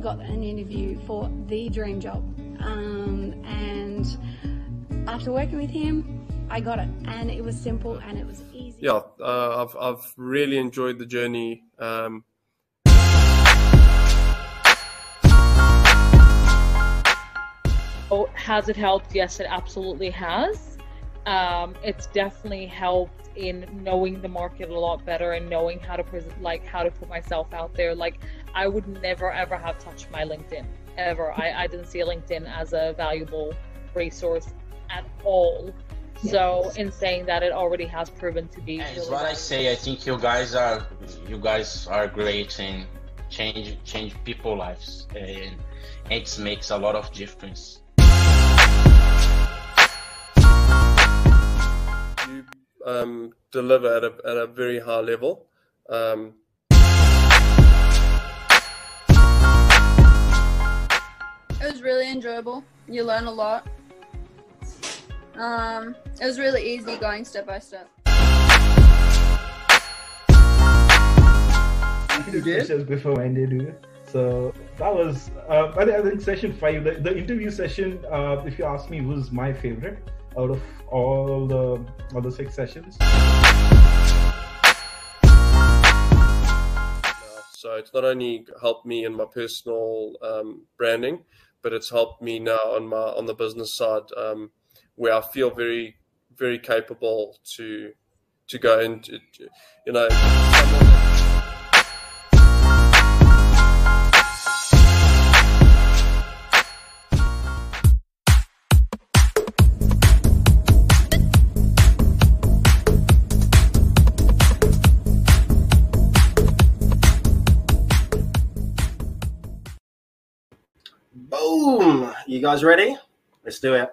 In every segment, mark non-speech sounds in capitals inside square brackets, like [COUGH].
finally got an interview for the dream job. Um, and after working with him, I got it. And it was simple and it was easy. Yeah, uh, I've, I've really enjoyed the journey. Um, Oh, has it helped? Yes, it absolutely has. Um, it's definitely helped in knowing the market a lot better and knowing how to pres- like how to put myself out there. Like I would never ever have touched my LinkedIn ever. I, I didn't see LinkedIn as a valuable resource at all. So in saying that, it already has proven to be. And it's really what I say. I think you guys are you guys are great and change change people lives and it makes a lot of difference. you um, deliver at a, at a very high level. Um, It was really enjoyable. You learn a lot. Um, it was really easy going step by step. few questions before Wendy do. So that was, uh, but I think session five, the, the interview session, uh, if you ask me, was my favorite out of all the other six sessions. so it's not only helped me in my personal um, branding, but it's helped me now on my on the business side, um, where I feel very very capable to to go into, you know. Guys ready? Let's do it.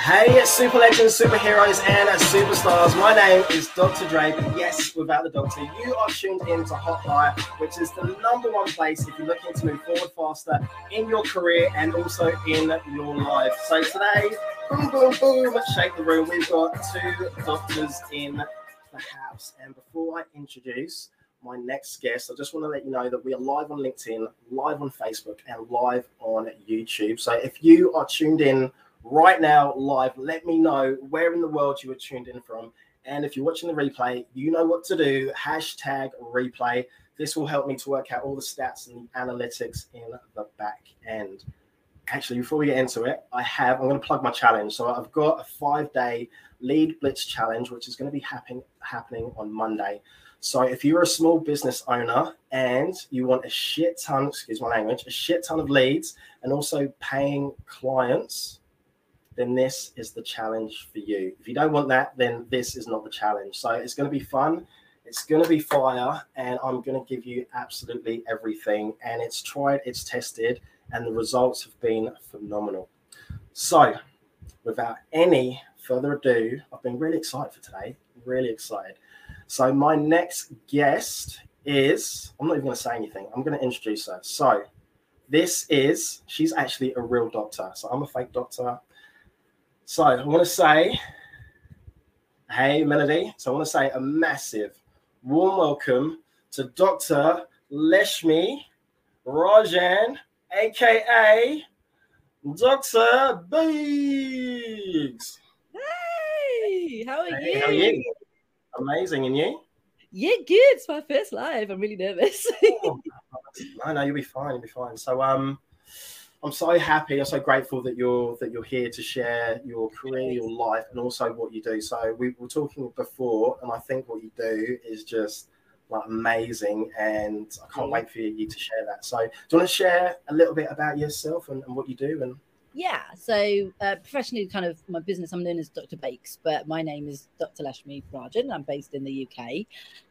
Hey, super legends, superheroes, and superstars. My name is Dr. Dre. Yes, without the doctor, you are tuned in to Hotline, which is the number one place if you're looking to move forward faster in your career and also in your life. So today, boom, boom, boom, shake the room. We've got two doctors in the house. And before I introduce my next guest, I just want to let you know that we are live on LinkedIn, live on Facebook, and live on YouTube. So if you are tuned in right now live, let me know where in the world you are tuned in from. And if you're watching the replay, you know what to do. Hashtag replay. This will help me to work out all the stats and the analytics in the back end. Actually, before we get into it, I have, I'm going to plug my challenge. So I've got a five day lead blitz challenge, which is going to be happen, happening on Monday. So if you're a small business owner and you want a shit ton, excuse my language, a shit ton of leads and also paying clients, then this is the challenge for you. If you don't want that, then this is not the challenge. So it's going to be fun. It's going to be fire, and I'm going to give you absolutely everything. And it's tried, it's tested, and the results have been phenomenal. So, without any further ado, I've been really excited for today. Really excited. So, my next guest is I'm not even going to say anything, I'm going to introduce her. So, this is she's actually a real doctor. So, I'm a fake doctor. So I want to say, hey, Melody. So I want to say a massive, warm welcome to Dr. Leshmi Rajan, aka Dr. Bakes. Hey, how are Hey, you? how are you? Amazing, and you? Yeah, good. It's my first live. I'm really nervous. [LAUGHS] Oh, no, no, you'll be fine. You'll be fine. So, um, I'm so happy. I'm so grateful that you're that you're here to share your career, your life, and also what you do. So we were talking before, and I think what you do is just like amazing, and I can't wait for you to share that. So, do you want to share a little bit about yourself and, and what you do? And yeah, so uh, professionally, kind of my business, I'm known as Dr. Bakes, but my name is Dr. Leshmi Rajan. I'm based in the UK,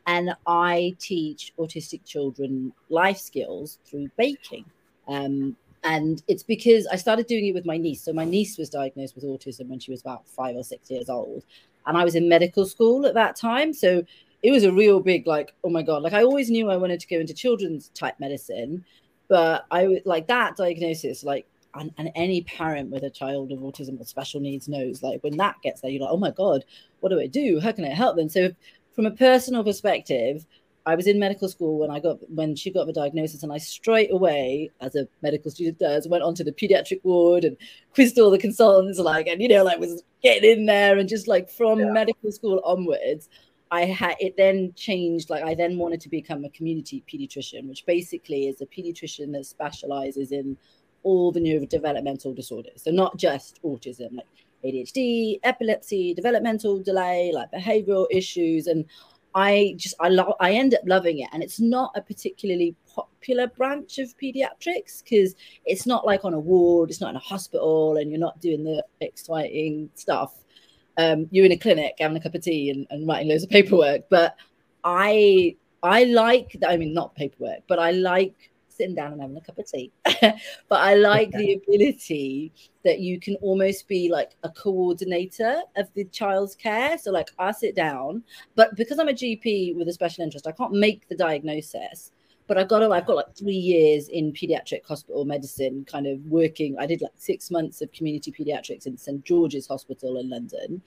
and I teach autistic children life skills through baking. Um, and it's because I started doing it with my niece. So my niece was diagnosed with autism when she was about five or six years old, and I was in medical school at that time. So it was a real big like, oh my god! Like I always knew I wanted to go into children's type medicine, but I like that diagnosis, like. And, and any parent with a child of autism or special needs knows like when that gets there you're like oh my god what do i do how can i help them so from a personal perspective I was in medical school when I got when she got the diagnosis, and I straight away, as a medical student does, went onto the pediatric ward and quizzed all the consultants, like, and you know, like was getting in there, and just like from yeah. medical school onwards, I had it then changed. Like, I then wanted to become a community pediatrician, which basically is a pediatrician that specializes in all the neurodevelopmental disorders, so not just autism, like ADHD, epilepsy, developmental delay, like behavioral issues, and I just I love I end up loving it, and it's not a particularly popular branch of pediatrics because it's not like on a ward, it's not in a hospital, and you're not doing the exciting stuff. Um, you're in a clinic having a cup of tea and, and writing loads of paperwork. But I I like that I mean not paperwork, but I like sitting down and having a cup of tea. [LAUGHS] but I like the ability that you can almost be like a coordinator of the child's care. So, like, I sit down, but because I'm a GP with a special interest, I can't make the diagnosis. But I've got to, I've got like three years in pediatric hospital medicine, kind of working. I did like six months of community pediatrics in St George's Hospital in London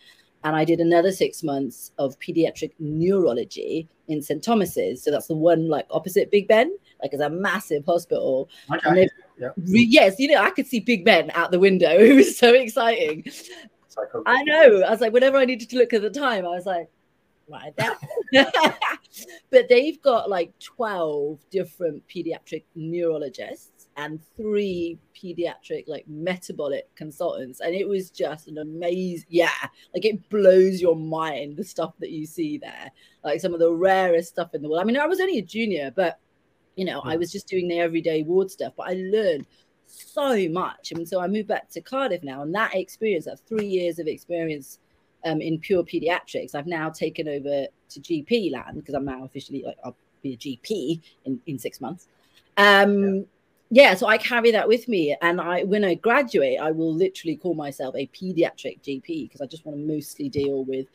and I did another six months of pediatric neurology in St Thomas's. So that's the one like opposite Big Ben, like it's a massive hospital. Okay. Yeah. yes, you know, I could see Big Ben out the window. [LAUGHS] It was so exciting. I know. I was like, whenever I needed to look at the time, I was like, right [LAUGHS] but they've got like 12 different pediatric neurologists and three pediatric like metabolic consultants and it was just an amazing yeah like it blows your mind the stuff that you see there like some of the rarest stuff in the world i mean i was only a junior but you know i hmm. was just doing the everyday ward stuff but i learned so much and so i moved back to cardiff now and that experience that three years of experience um, in pure pediatrics i've now taken over to gp land because i'm now officially like i'll be a gp in in six months um yeah yeah, so I carry that with me. And I when I graduate, I will literally call myself a pediatric GP because I just want to mostly deal with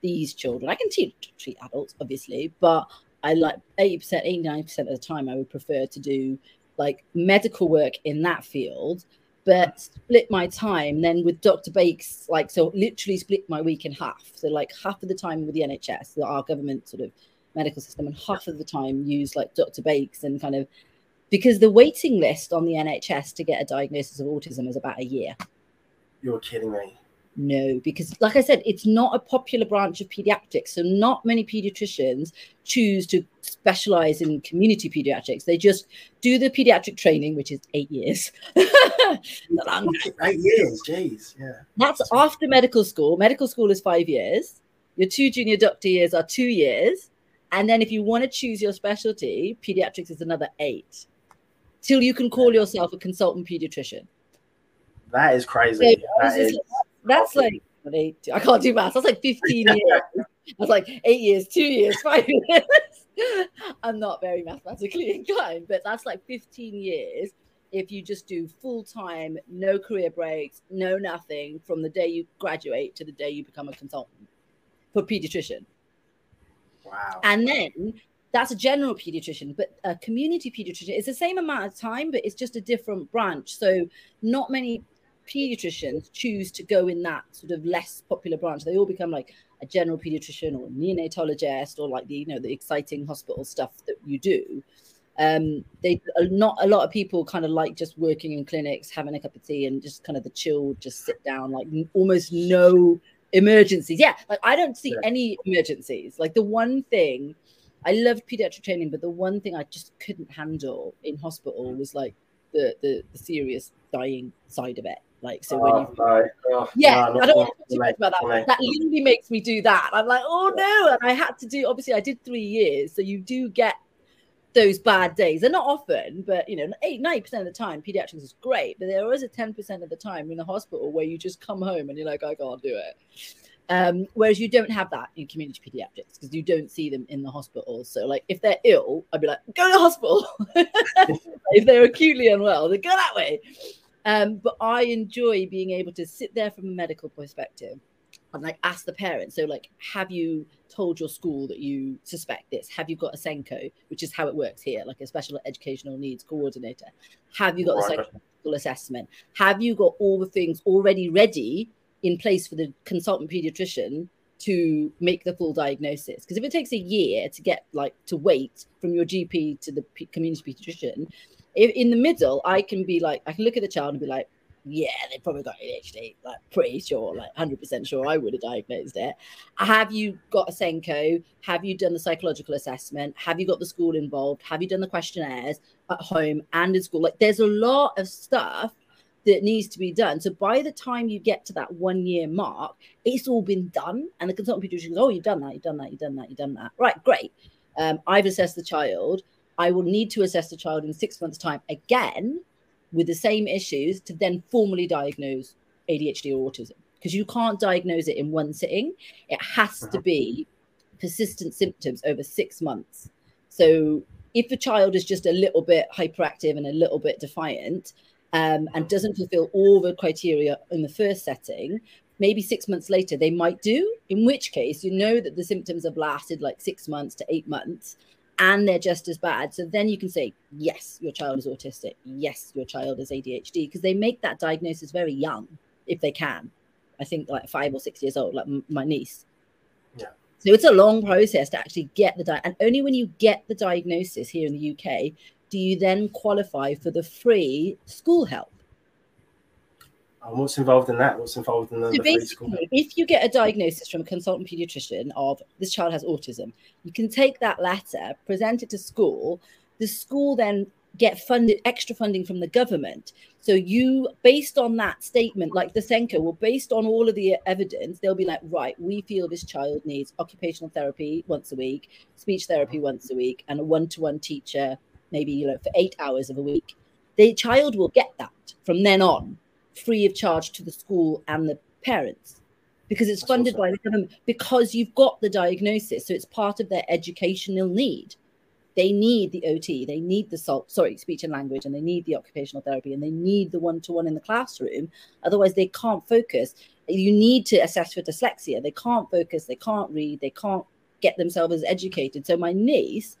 these children. I can treat, treat adults, obviously, but I like 80%, 89% of the time, I would prefer to do like medical work in that field, but split my time then with Dr. Bakes, like, so literally split my week in half. So, like, half of the time with the NHS, our government sort of medical system, and half of the time use like Dr. Bakes and kind of because the waiting list on the NHS to get a diagnosis of autism is about a year. You're kidding me. No, because like I said, it's not a popular branch of pediatrics. So not many pediatricians choose to specialize in community pediatrics. They just do the pediatric training, which is eight years. [LAUGHS] eight years, jeez, yeah. That's after medical school. Medical school is five years. Your two junior doctor years are two years. And then if you want to choose your specialty, pediatrics is another eight till you can call yourself a consultant pediatrician. That is crazy. So that is, that's like eight, I can't do maths. That's like 15 [LAUGHS] years. That's like eight years, two years, [LAUGHS] five years. I'm not very mathematically [LAUGHS] inclined, but that's like 15 years if you just do full time, no career breaks, no nothing from the day you graduate to the day you become a consultant for pediatrician. Wow. And then that's a general pediatrician, but a community pediatrician is the same amount of time, but it's just a different branch. So not many pediatricians choose to go in that sort of less popular branch. They all become like a general pediatrician or a neonatologist or like the you know the exciting hospital stuff that you do. Um, they not a lot of people kind of like just working in clinics, having a cup of tea, and just kind of the chill, just sit down, like almost no emergencies. Yeah, like I don't see any emergencies. Like the one thing I loved pediatric training, but the one thing I just couldn't handle in hospital was like the the, the serious dying side of it. Like so, when you, no. oh, yeah, no, I don't want to talk about that. That literally makes me do that. I'm like, oh no, and I had to do. Obviously, I did three years, so you do get those bad days. They're not often, but you know, eight, 90 percent of the time, pediatrics is great. But there is a 10% of the time in the hospital where you just come home and you're like, I can't do it. Um, whereas you don't have that in community pediatrics because you don't see them in the hospital. So, like, if they're ill, I'd be like, go to the hospital. [LAUGHS] if they're acutely unwell, then go that way. Um, but I enjoy being able to sit there from a medical perspective and like ask the parents. So, like, have you told your school that you suspect this? Have you got a SENCO, which is how it works here, like a special educational needs coordinator? Have you got right. a psychological assessment? Have you got all the things already ready in place for the consultant pediatrician to make the full diagnosis. Because if it takes a year to get like to wait from your GP to the community pediatrician, if in the middle, I can be like, I can look at the child and be like, yeah, they probably got ADHD, like pretty sure, like 100% sure I would have diagnosed it. Have you got a SENCO? Have you done the psychological assessment? Have you got the school involved? Have you done the questionnaires at home and in school? Like there's a lot of stuff that needs to be done. So by the time you get to that one year mark, it's all been done. And the consultant pediatrician goes, Oh, you've done that, you've done that, you've done that, you've done that. Right, great. Um, I've assessed the child. I will need to assess the child in six months' time again with the same issues to then formally diagnose ADHD or autism because you can't diagnose it in one sitting. It has to be persistent symptoms over six months. So if a child is just a little bit hyperactive and a little bit defiant um, and doesn't fulfill all the criteria in the first setting, maybe six months later they might do, in which case you know that the symptoms have lasted like six months to eight months and they're just as bad. So then you can say, yes, your child is autistic. Yes, your child is ADHD, because they make that diagnosis very young, if they can. I think like five or six years old, like m- my niece. Yeah. So it's a long process to actually get the di- and only when you get the diagnosis here in the UK do you then qualify for the free school help. And what's involved in that? What's involved in the, So the school? basically, if you get a diagnosis from a consultant pediatrician of this child has autism, you can take that letter, present it to school. The school then get funded extra funding from the government. So you, based on that statement, like the SENCO, well, based on all of the evidence, they'll be like, right, we feel this child needs occupational therapy once a week, speech therapy uh-huh. once a week, and a one-to-one teacher, maybe you know, for eight hours of a week. The child will get that from then on free of charge to the school and the parents. Because it's funded by the government because you've got the diagnosis so it's part of their educational need. They need the ot they need the salt sorry speech and language and they need the occupational therapy and they need the one-to-one in the classroom. Otherwise they can't focus. You need to assess for dyslexia. They can't focus they can't read they can't get themselves educated. So my niece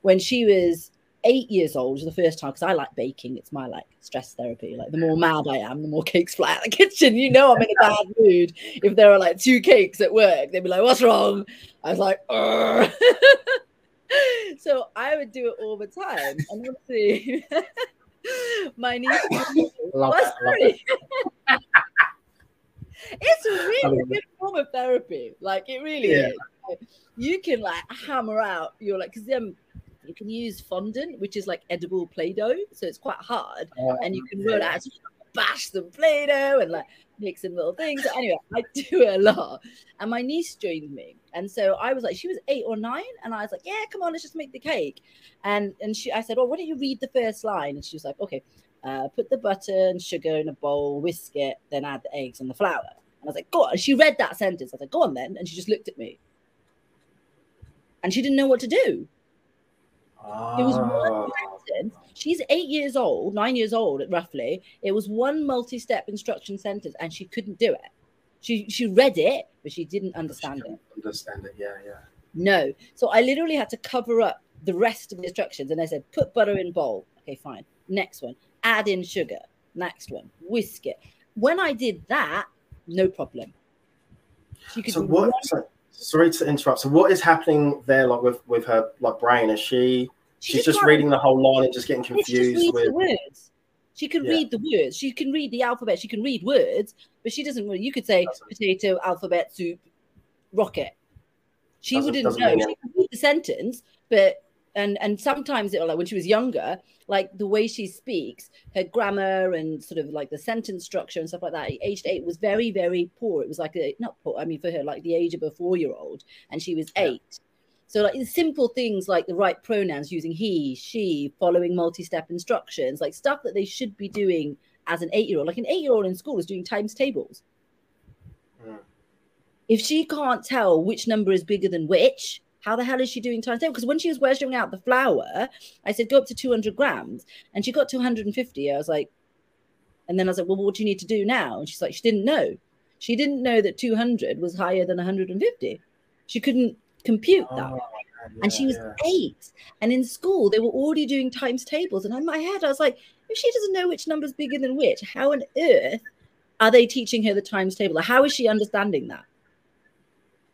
when she was eight years old was the first time because I like baking. It's my like stress therapy. Like the more mad I am, the more [LAUGHS] cakes fly out the kitchen. You know I'm in a [LAUGHS] bad mood. If there are like two cakes at work, they'd be like, "What's wrong?" I was like, [LAUGHS] so I would do it all the time. And obviously, my niece. Love love it's a really good form of therapy. Like it really Yeah. is. Like, you can like hammer out. You're like because um, you can use fondant, which is like edible play-doh, so it's quite hard, Uh, and you can roll out, bash some play-doh, and like make some little things. So anyway, I [LAUGHS] do it a lot, and my niece joined me, and so I was like, she was eight or nine, and I was like, yeah, come on, let's just make the cake, and and she, I said, well, why don't you read the first line? And she was like, okay, uh, put the butter and sugar in a bowl, whisk it, then add the eggs and the flour. And I was like, go on. And she read that sentence. I was like, go on then, and she just looked at me, and she didn't know what to do. It was one Ah. sentence. She's eight years old, nine years old, roughly. It was one multi-step instruction sentence, and she couldn't do it. She she read it, but she didn't understand it. Understand it, yeah, yeah. No. So I literally had to cover up the rest of the instructions, and I said, put butter in bowl. Okay, fine. Next one, add in sugar. Next one, whisk it. When I did that, no problem. She could So what? So, sorry to interrupt. So what is happening there, like with with her like brain? Is she? she She's just reading the whole line and just getting she just confused with. words. She can Yeah. read the words. She can read the alphabet. She can read words, but she doesn't. You could say Doesn't. potato, alphabet, soup, rocket. She Doesn't- wouldn't doesn't know. She could read the sentence, but and and sometimes it like when she was younger, like the way she speaks, her grammar and sort of like the sentence structure and stuff like that. Aged eight was very very poor. It was like a not poor. I mean for her like the age of a four year old, and she was Yeah. eight. So like simple things like the right pronouns, using he, she, following multi-step instructions, like stuff that they should be doing as an eight-year-old. Like an eight-year-old in school is doing times tables. Mm. If she can't tell which number is bigger than which, how the hell is she doing times tables? Because when she was measuring out the flour, I said go up to 200 grams, and she got to 150. I was like, and then I was like, well, what do you need to do now? And she's like, she didn't know. She didn't know that 200 was higher than 150. She couldn't compute that Oh, and she was yeah. eight. And in school, they were already doing times tables. And in my head, I was like, if she doesn't know which number's bigger than which, how on earth are they teaching her the times table? How is she understanding that?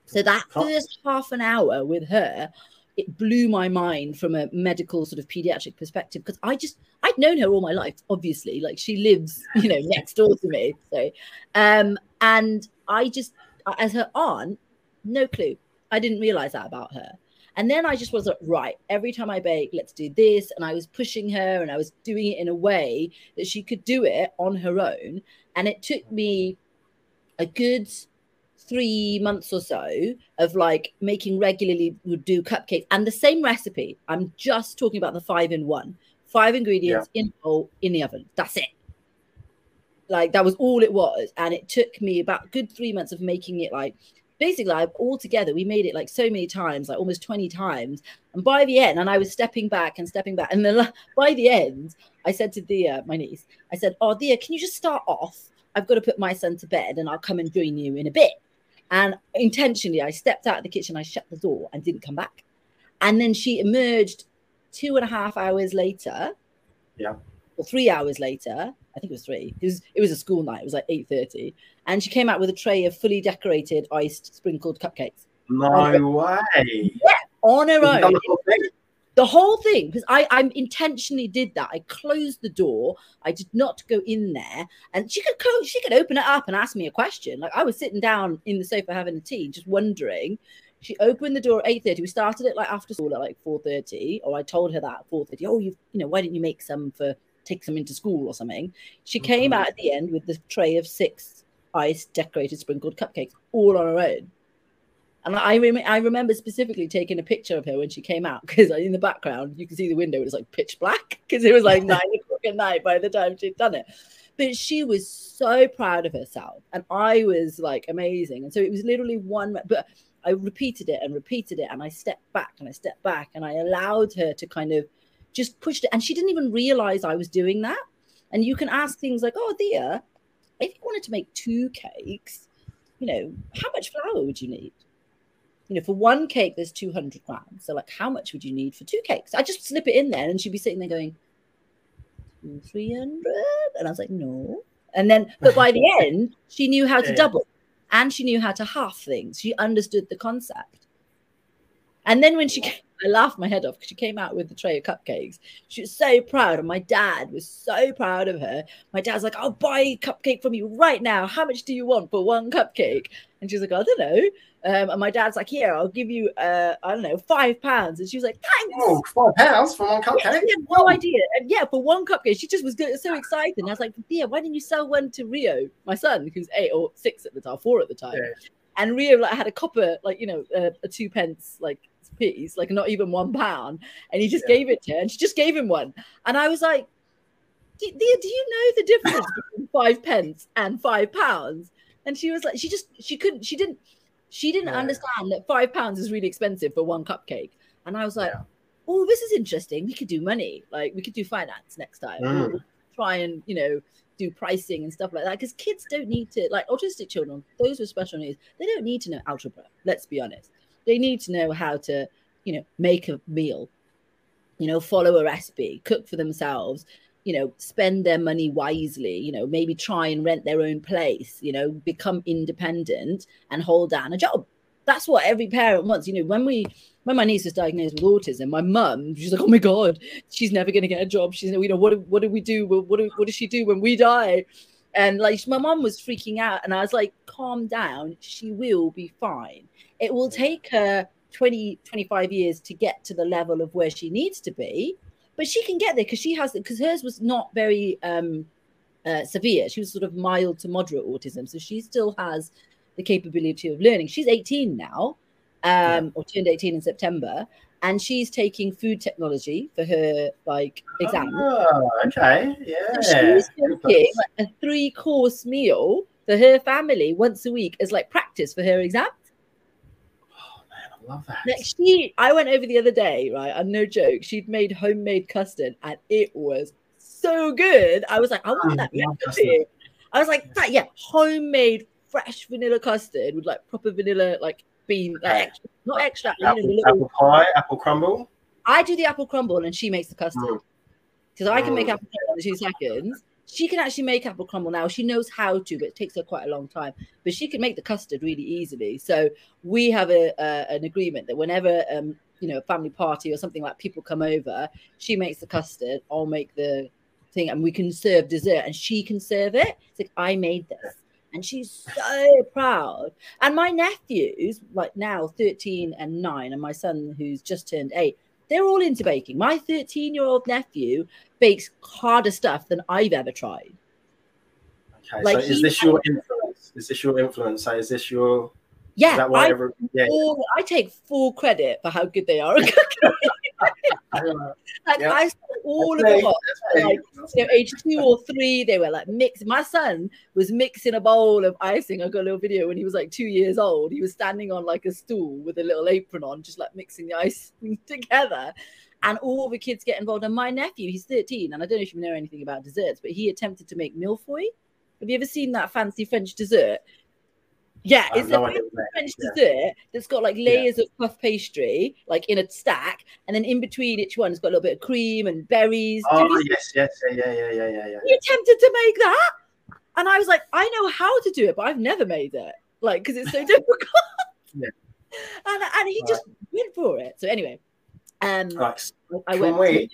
So that first half an hour with her, it blew my mind from a medical sort of pediatric perspective because I just I'd known her all my life, obviously. Like she lives, you know, [LAUGHS] next door to me. So um and I just as her aunt, no clue. I didn't realize that about her. And then I just was like, right, every time I bake, let's do this. And I was pushing her and I was doing it in a way that she could do it on her own. And it took me a good three months or so of like making regularly would do cupcakes and the same recipe. I'm just talking about the five in one, five ingredients in a bowl in the oven. That's it. Like that was all it was. And it took me about a good three months of making it like basically like all together we made it like so many times like almost 20 times and by the end and i was stepping back and stepping back and then by the end i said to Thea, my niece i said oh Thea, can you just start off i've got to put my son to bed and i'll come and join you in a bit and intentionally i stepped out of the kitchen i shut the door and didn't come back. And then she emerged two and a half hours later. Yeah. or three hours later. I think it was three. It was, it was a school night. It was like 8.30 and she came out with a tray of fully decorated iced sprinkled cupcakes. No way. on her own the whole thing? the whole thing because I, I intentionally did that. I closed the door. I did not go in there, and she could co- she could open it up and ask me a question. Like I was sitting down in the sofa having a tea, just wondering. She opened the door at eight thirty. We started it like after school at like four thirty, or I told her that at four thirty. Oh, you you know why didn't you make some for take some into school or something? She came mm-hmm. out at the end with the tray of six iced decorated sprinkled cupcakes all on her own. And I, rem- I remember specifically taking a picture of her when she came out because in the background you can see the window. It was like pitch black because it was like nine o'clock at night by the time she'd done it. But she was so proud of herself, and I was like amazing. And so it was literally one. But I repeated it and repeated it, and I stepped back and I stepped back, and I allowed her to kind of just push it. And she didn't even realize I was doing that. And you can ask things like, "Oh, Thea, if you wanted to make two cakes, you know, how much flour would you need?" You know, for one cake, there's 200 grams. So, like, how much would you need for two cakes? I just slip it in there, and she'd be sitting there going, 300. And I was like, no. And then, but by the [LAUGHS] end, she knew how to Yeah. double and she knew how to half things. She understood the concept. And then when she came, I laughed my head off because she came out with the tray of cupcakes. She was so proud, and my dad was so proud of her. My dad's like, I'll buy a cupcake from you right now. How much do you want for one cupcake? And she's like, I don't know. Um, and my dad's like, Here, I'll give you, uh, I don't know, five pounds. And she was like, Thanks. Oh, five pounds for one Yeah, cupcake? had no idea. And yeah, for one cupcake, she just was so excited. And I was like, Thea, why didn't you sell one to Rio, my son, who's eight or six at the time, four at the time? Yeah. And Rio like had a copper, like you know, uh, a two pence like piece, like not even one pound, and he just Yeah. gave it to her, and she just gave him one. And I was like, Thea, do you know the difference [LAUGHS] between five pence and five pounds? And she was like, she just she couldn't, she didn't, she didn't Yeah. understand that five pounds is really expensive for one cupcake. And I was like, Yeah. oh, this is interesting. We could do money. Like we could do finance next time. Mm. We'll try and, you know, do pricing and stuff like that. Because kids don't need to, like autistic children, those with special needs, they don't need to know algebra. Let's be honest. They need to know how to, you know, make a meal, you know, follow a recipe, cook for themselves, you know, spend their money wisely, you know, maybe try and rent their own place, you know, become independent and hold down a job. That's what every parent wants. You know, when we when my niece was diagnosed with autism, my mum, she's like, "Oh my god, she's never going to get a job." She's, you know, what what do we do? What do, what does she do when we die? And like, my mum was freaking out, and I was like, "Calm down. She will be fine. It will take her 20, 25 years to get to the level of where she needs to be, but she can get there because she has because hers was not very um uh, severe. She was sort of mild to moderate autism, so she still has the capability of learning. She's 18 now, um, or turned 18 in September, and she's taking food technology for her like exam. Oh, okay. So Yeah. she's cooking like, a three course meal for her family once a week as like practice for her exam. Love that. Like she, I went over the other day, right? And no joke, she'd made homemade custard, and it was so good. I was like, I want that I recipe. I was like, that yeah, homemade fresh vanilla custard with like proper vanilla like bean, like extra, not extra. you know, Apple, little- apple pie, apple crumble. I do the apple crumble, and she makes the custard Mm. because I can make Mm. apple crumble in two seconds. She can actually make apple crumble now. She knows how to, but it takes her quite a long time. But she can make the custard really easily. So we have a, an agreement that whenever um you know a family party or something like people come over, she makes the custard. I'll make the thing, and we can serve dessert, and she can serve it. It's like I made this. And she's so proud. And my nephews, like now 13 and 9, and my son who's just turned 8, they're all into baking. My 13 year old nephew bakes harder stuff than I've ever tried. Okay, Like, so is this your influence? Is this your influence? So is this your? Yeah, is that why I, every, yeah. I take full credit for how good they are. at [LAUGHS] cooking. [LAUGHS] like. I saw all That's of them. Like, you know, age two or three, they were like mixed. My son was mixing a bowl of icing. I got a little video when he was like two years old. He was standing on like a stool with a little apron on, just like mixing the icing [LAUGHS] together. And all the kids get involved. And my nephew, he's 13, and I don't know if you know anything about desserts, but he attempted to make millefeuille. Have you ever seen that fancy French dessert? Yeah, it's no a idea what that French yeah. dessert that's got like layers of puff pastry, like in a stack, and then in between each one it's got a little bit of cream and berries. Oh you yes, yes, yeah, yeah, yeah, yeah, yeah, he attempted to make that and i was like i know how to do it but i've never made it like because it's so [LAUGHS] difficult Yeah. and, and he just went for it so anyway um Right. i Can we-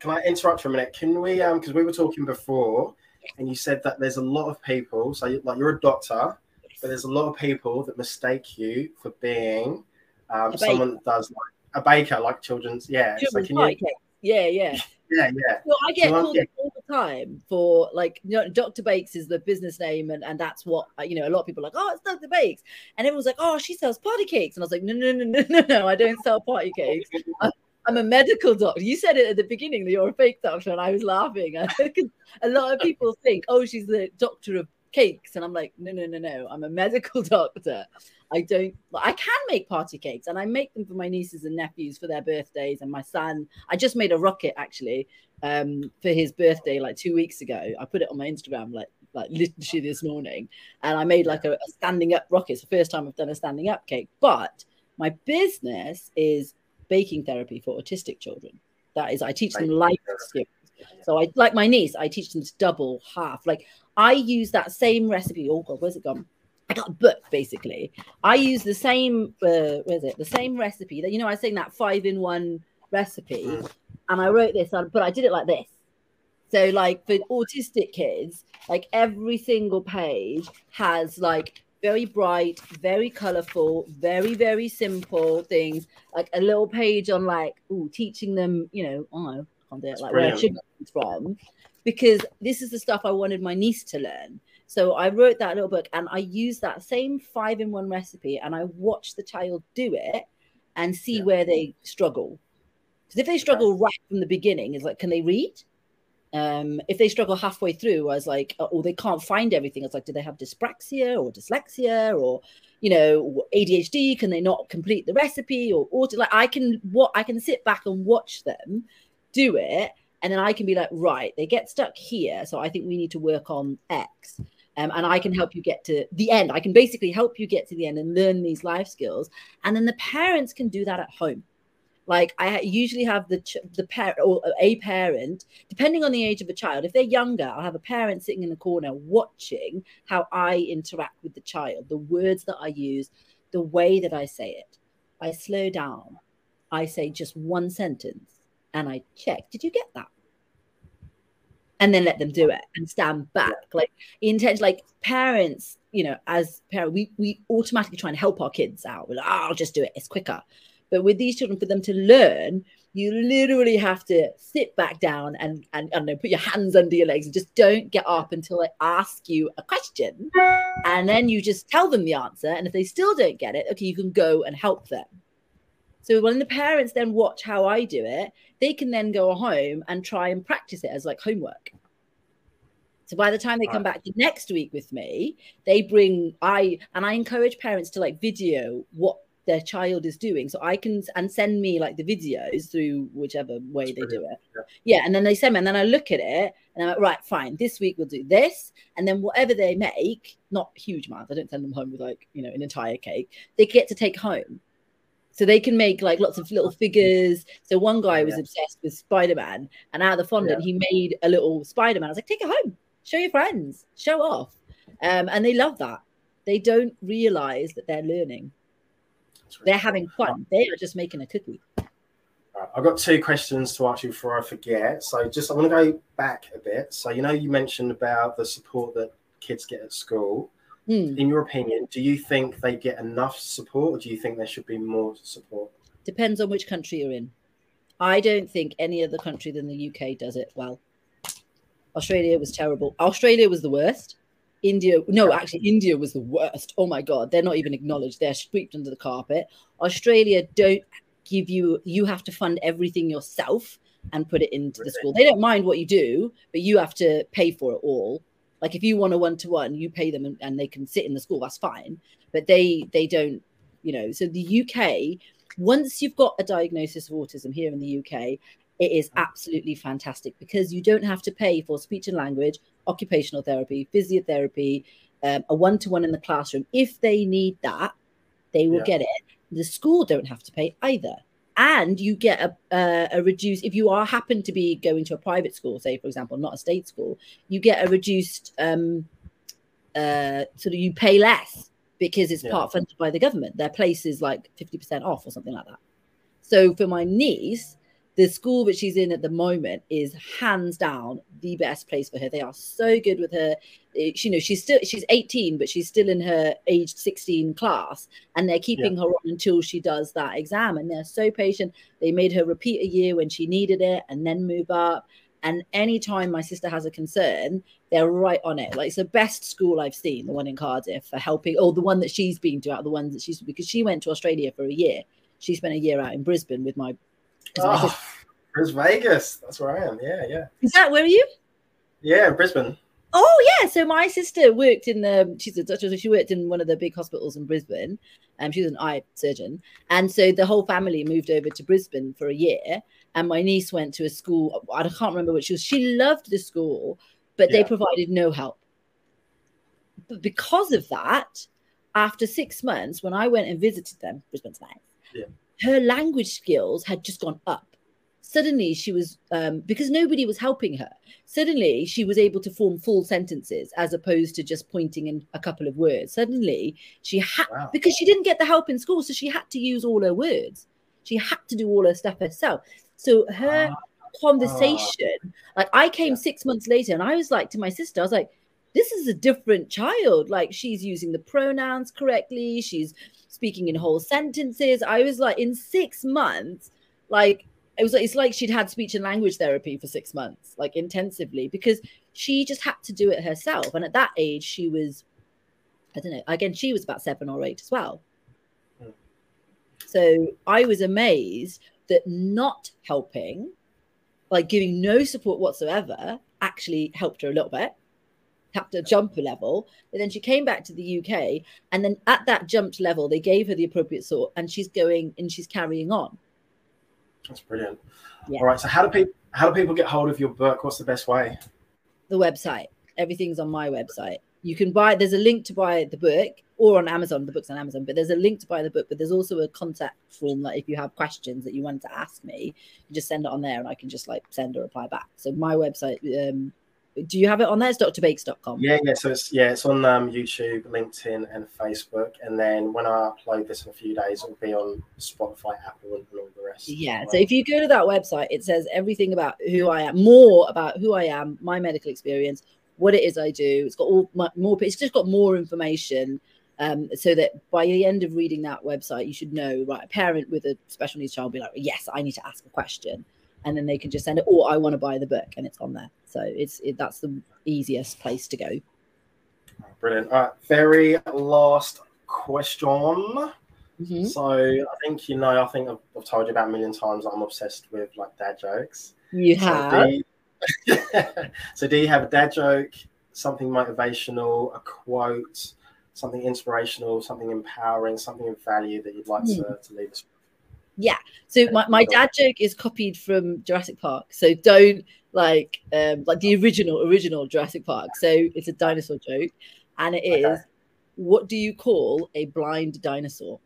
Can I interrupt for a minute? Can we? Um, because we were talking before, and you said that there's a lot of people. So, you, like, you're a doctor, but there's a lot of people that mistake you for being um, someone that does like a baker, like children's. Yeah. So children's can you? yeah yeah [LAUGHS] Yeah, yeah. Well, I get So called it all the time for like, you know, Dr. Bakes is the business name, and, and that's what you know. A lot of people are like, oh, it's Dr. Bakes, and everyone's like, oh, she sells party cakes, and I was like, no, no, no, no, no, no, I don't sell party cakes. [LAUGHS] I'm, I'm a medical doctor. You said it at the beginning that you're a fake doctor, and I was laughing. [LAUGHS] A lot of people think, oh, she's the doctor of cakes, and I'm like, no, no, no, no, I'm a medical [LAUGHS] doctor. I don't. I can make party cakes, and I make them for my nieces and nephews for their birthdays, and my son. I just made a rocket actually um, for his birthday like two weeks ago. I put it on my Instagram like like literally this morning, and I made like a, a standing up rocket. It's the first time I've done a standing up cake. But my business is baking therapy for autistic children. That is, I teach them life skills. So I like my niece, I teach them to double half. Like I use that same recipe. Oh god, where's it gone? I got a book basically. I use the same uh, where's it? The same recipe that you know I was saying that five in one recipe, Mm. and I wrote this on, but I did it like this. So like for autistic kids, like every single page has like very bright, very colorful, very very simple things. Like a little page on like ooh, teaching them, you know, oh, I can't do it like where brilliant. sugar comes from, because this is the stuff I wanted my niece to learn. So I wrote that little book and I used that same five in one recipe and I watched the child do it and see Yeah. where they struggle. Because if they struggle right from the beginning, it's like, can they read? Um, if they struggle halfway through, I was like, uh, or they can't find everything. It's like, do they have dyspraxia or dyslexia or, you know, ADHD? Can they not complete the recipe or, or like I can what I can sit back and watch them do it, and then I can be like, right, they get stuck here, so I think we need to work on X. Um, and I can help you get to the end. I can basically help you get to the end and learn these life skills. And then the parents can do that at home. Like I usually have the ch- the parent or a parent, depending on the age of a child. If they're younger, I'll have a parent sitting in the corner watching how I interact with the child, the words that I use, the way that I say it. I slow down. I say just one sentence, and I check. Did you get that? and then let them do it and stand back. Like intent like parents you know as parents we, we automatically try and help our kids out. We're like oh, i'll just do it. It's quicker. But with these children for them to learn you literally have to sit back down and and I don't know put your hands under your legs and just don't get up until I ask you a question. And then you just tell them the answer and if they still don't get it okay you can go and help them so when the parents then watch how I do it, they can then go home and try and practice it as like homework. So by the time they come back the next week with me, they bring I and I encourage parents to like video what their child is doing. So I can and send me like the videos through whichever way they do it. Yeah. Yeah, and then they send me, and then I look at it, and I'm like, right, fine. This week we'll do this, and then whatever they make, not huge amounts. I don't send them home with like you know an entire cake. They get to take home. So they can make like lots of little figures. So one guy was Yeah. obsessed with Spider Man, and out of the fondant, he made a little Spider Man. I was like, take it home, show your friends, show off. Um, and they love that. They don't realize that they're learning. Really They're having fun. They are just making a cookie. I've got two questions to ask you before I forget. So just I want to go back a bit. So you know you mentioned about the support that kids get at school. Hmm. In your opinion, do you think they get enough support, or do you think there should be more support? Depends on which country you're in. I don't think any other country than the UK does it well. Australia was terrible. Australia was the worst. India, no, actually, India was the worst. Oh my God, they're not even acknowledged. They're swept under the carpet. Australia don't give you, you have to fund everything yourself and put it into the school. They don't mind what you do, but you have to pay for it all. Like if you want a one to one, you pay them and, and they can sit in the school. That's fine. But they they don't, you know. So the UK, once you've got a diagnosis of autism here in the UK, it is absolutely fantastic because you don't have to pay for speech and language, occupational therapy, physiotherapy, um, a one to one in the classroom. If they need that, they will Yeah. get it. The school don't have to pay either. And you get a, a, a reduced, if you are happen to be going to a private school, say, for example, not a state school, you get a reduced, um, uh, sort of you pay less because it's Yeah. part funded by the government. Their place is like 50% off or something like that. So for my niece, the school that she's in at the moment is hands down the best place for her. They are so good with her. Eh, You know, she's still she's 18, but she's still in her aged 16 class, and they're keeping her on until she does that exam. And they're so patient. They made her repeat a year when she needed it, and then move up. And anytime my sister has a concern, they're right on it. Like it's the best school I've seen, the one in Cardiff for helping, or the one that she's been to out of the ones that she's because she went to Australia for a year. She spent a year out in Brisbane with my. With my sister. Oh, There's Vegas. That's where I am. Yeah, yeah, Is that where are you? yeah. Brisbane. Oh yeah, so my sister worked in the she's a doctor, she worked in one of the big hospitals in Brisbane. Um, she was an eye surgeon, and so the whole family moved over to Brisbane for a year. And my niece went to a school. I can't remember which she was. She loved the school, but they provided no help. But because of that, after six months, when I went and visited them, Brisbane's nice. Yeah. Her language skills had just gone up. Suddenly, she was um, because nobody was helping her suddenly she was able to form full sentences as opposed to just pointing in a couple of words suddenly she had Wow. because she didn't get the help in school so she had to use all her words she had to do all her stuff herself so her conversation like i came Yeah. six months later and i was like to my sister i was like this is a different child like she's using the pronouns correctly she's speaking in whole sentences i was like in six months like it was it's like she'd had speech and language therapy for six months, like intensively, because she just had to do it herself. And at that age, she was, I don't know, again, she was about seven or eight as well. So I was amazed that not helping, like giving no support whatsoever, actually helped her a little bit, helped her jump a level. But then she came back to the UK, and then at that jumped level, they gave her the appropriate sort, and she's going and she's carrying on. That's brilliant. Yeah. All right. So how do people how do people get hold of your book? What's the best way? the website. Everything's on my website. You can buy. There's a link to buy the book, or on Amazon. The book's on Amazon, but there's a link to buy the book. But there's also a contact form Like if you have questions that you want to ask me, you just send it on there, and I can just like send a reply back. So my website. Um, do you have it on there? It's doctorbakes.com. Yeah, yeah. So it's yeah, it's on um, YouTube, LinkedIn, and Facebook. And then when I upload this in a few days, it'll be on Spotify, Apple, and all the rest. Yeah. So if you go to that website, it says everything about who I am, more about who I am, my medical experience, what it is I do. It's got all my, more. It's just got more information, um, so that by the end of reading that website, you should know. Right, a parent with a special needs child will be like, yes, I need to ask a question, and then they can just send it. Or I want to buy the book, and it's on there. So it's it, that's the easiest place to go. Brilliant. All right. Very last question. Mhm. So I think you know. I think I've, I've told you about a million times. I'm obsessed with like dad jokes. You So do you, [LAUGHS] so do you have a dad joke, something motivational, a quote, something inspirational, something empowering, something of value that you'd like Hmm. to, to leave us with? So my, my dad joke is copied from Jurassic Park. So don't like um like the original original Jurassic Park. So it's a dinosaur joke, and it is Okay. what do you call a blind dinosaur?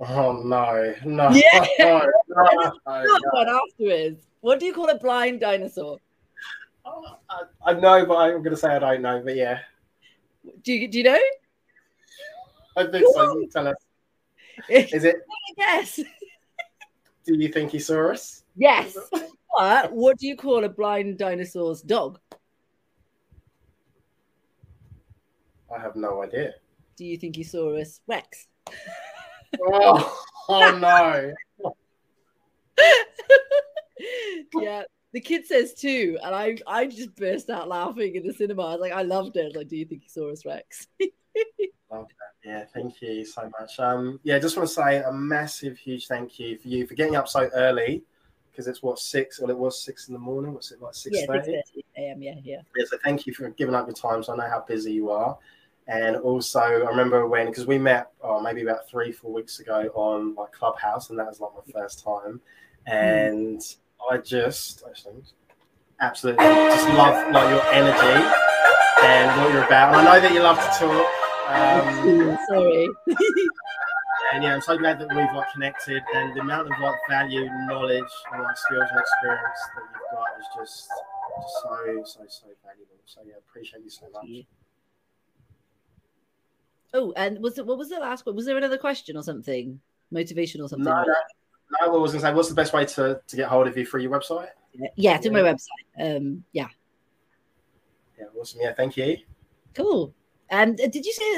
Oh no, no, Yeah. [LAUGHS] no, no, [LAUGHS] Another no. one afterwards. What do you call a blind dinosaur? I, I know, but I'm going to say I don't know. But yeah, Do you do you know? I think so. You tell us. Is it? Yes. Do you think he saw us? Yes. But what do you call a blind dinosaur's dog? I have no idea. Do you think he saw us? Rex. Oh, oh no. [LAUGHS] yeah. The kid says too, and I I just burst out laughing in the cinema. I was like, I loved it. I was like, do you think he saw us, Rex? [LAUGHS] Yeah, thank you so much. Um, yeah, just want to say a massive, huge thank you for you for getting up so early because it's what six, well, it was six in the morning. What's it like six yeah, thirty? 6:30 a.m. Yeah, yeah. Yeah, so thank you for giving up your time. So I know how busy you are. And also, I remember when, because we met oh, maybe about three, four weeks ago on like Clubhouse, and that was like my first time. And I just, I just absolutely just love like your energy and what you're about. And I know that you love to talk. Um, [LAUGHS] Sorry. and yeah, I'm so glad that we've like connected, and the amount of like value, knowledge, and like skills and experience that you've got is just, just so, so, so valuable. So yeah, appreciate you so much. Oh, and was it what was the last one? Was there another question or something? Motivation or something? No, no, no. I was going to say, what's the best way to, to get hold of you through your website? Yeah, through my website. Um, yeah, Yeah, awesome. Yeah, thank you. cool. And uh, did you say